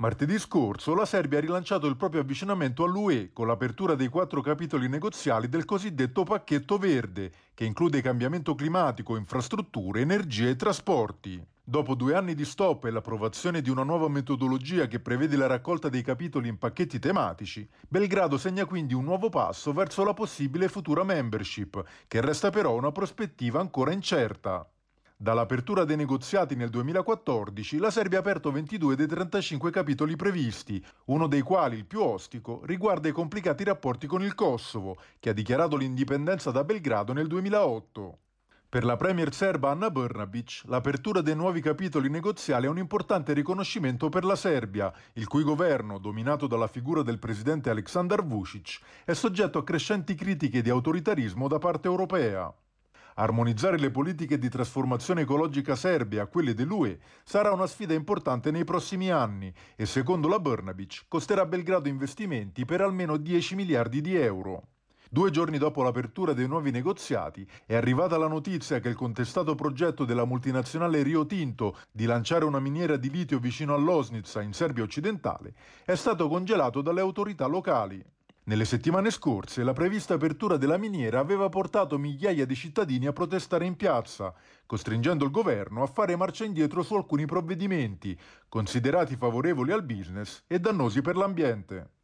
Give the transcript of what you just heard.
Martedì scorso la Serbia ha rilanciato il proprio avvicinamento all'UE con l'apertura dei quattro capitoli negoziali del cosiddetto pacchetto verde, che include cambiamento climatico, infrastrutture, energia e trasporti. Dopo due anni di stop e l'approvazione di una nuova metodologia che prevede la raccolta dei capitoli in pacchetti tematici, Belgrado segna quindi un nuovo passo verso la possibile futura membership, che resta però una prospettiva ancora incerta. Dall'apertura dei negoziati nel 2014, la Serbia ha aperto 22 dei 35 capitoli previsti, uno dei quali, il più ostico, riguarda i complicati rapporti con il Kosovo, che ha dichiarato l'indipendenza da Belgrado nel 2008. Per la premier serba Anna Brnabic, l'apertura dei nuovi capitoli negoziali è un importante riconoscimento per la Serbia, il cui governo, dominato dalla figura del presidente Aleksandar Vucic, è soggetto a crescenti critiche di autoritarismo da parte europea. Armonizzare le politiche di trasformazione ecologica serbe a quelle dell'UE sarà una sfida importante nei prossimi anni e secondo la Brnabic costerà a Belgrado investimenti per almeno 10 miliardi di euro. Due giorni dopo l'apertura dei nuovi negoziati è arrivata la notizia che il contestato progetto della multinazionale Rio Tinto di lanciare una miniera di litio vicino all'Osnica in Serbia occidentale è stato congelato dalle autorità locali. Nelle settimane scorse la prevista apertura della miniera aveva portato migliaia di cittadini a protestare in piazza, costringendo il governo a fare marcia indietro su alcuni provvedimenti, considerati favorevoli al business e dannosi per l'ambiente.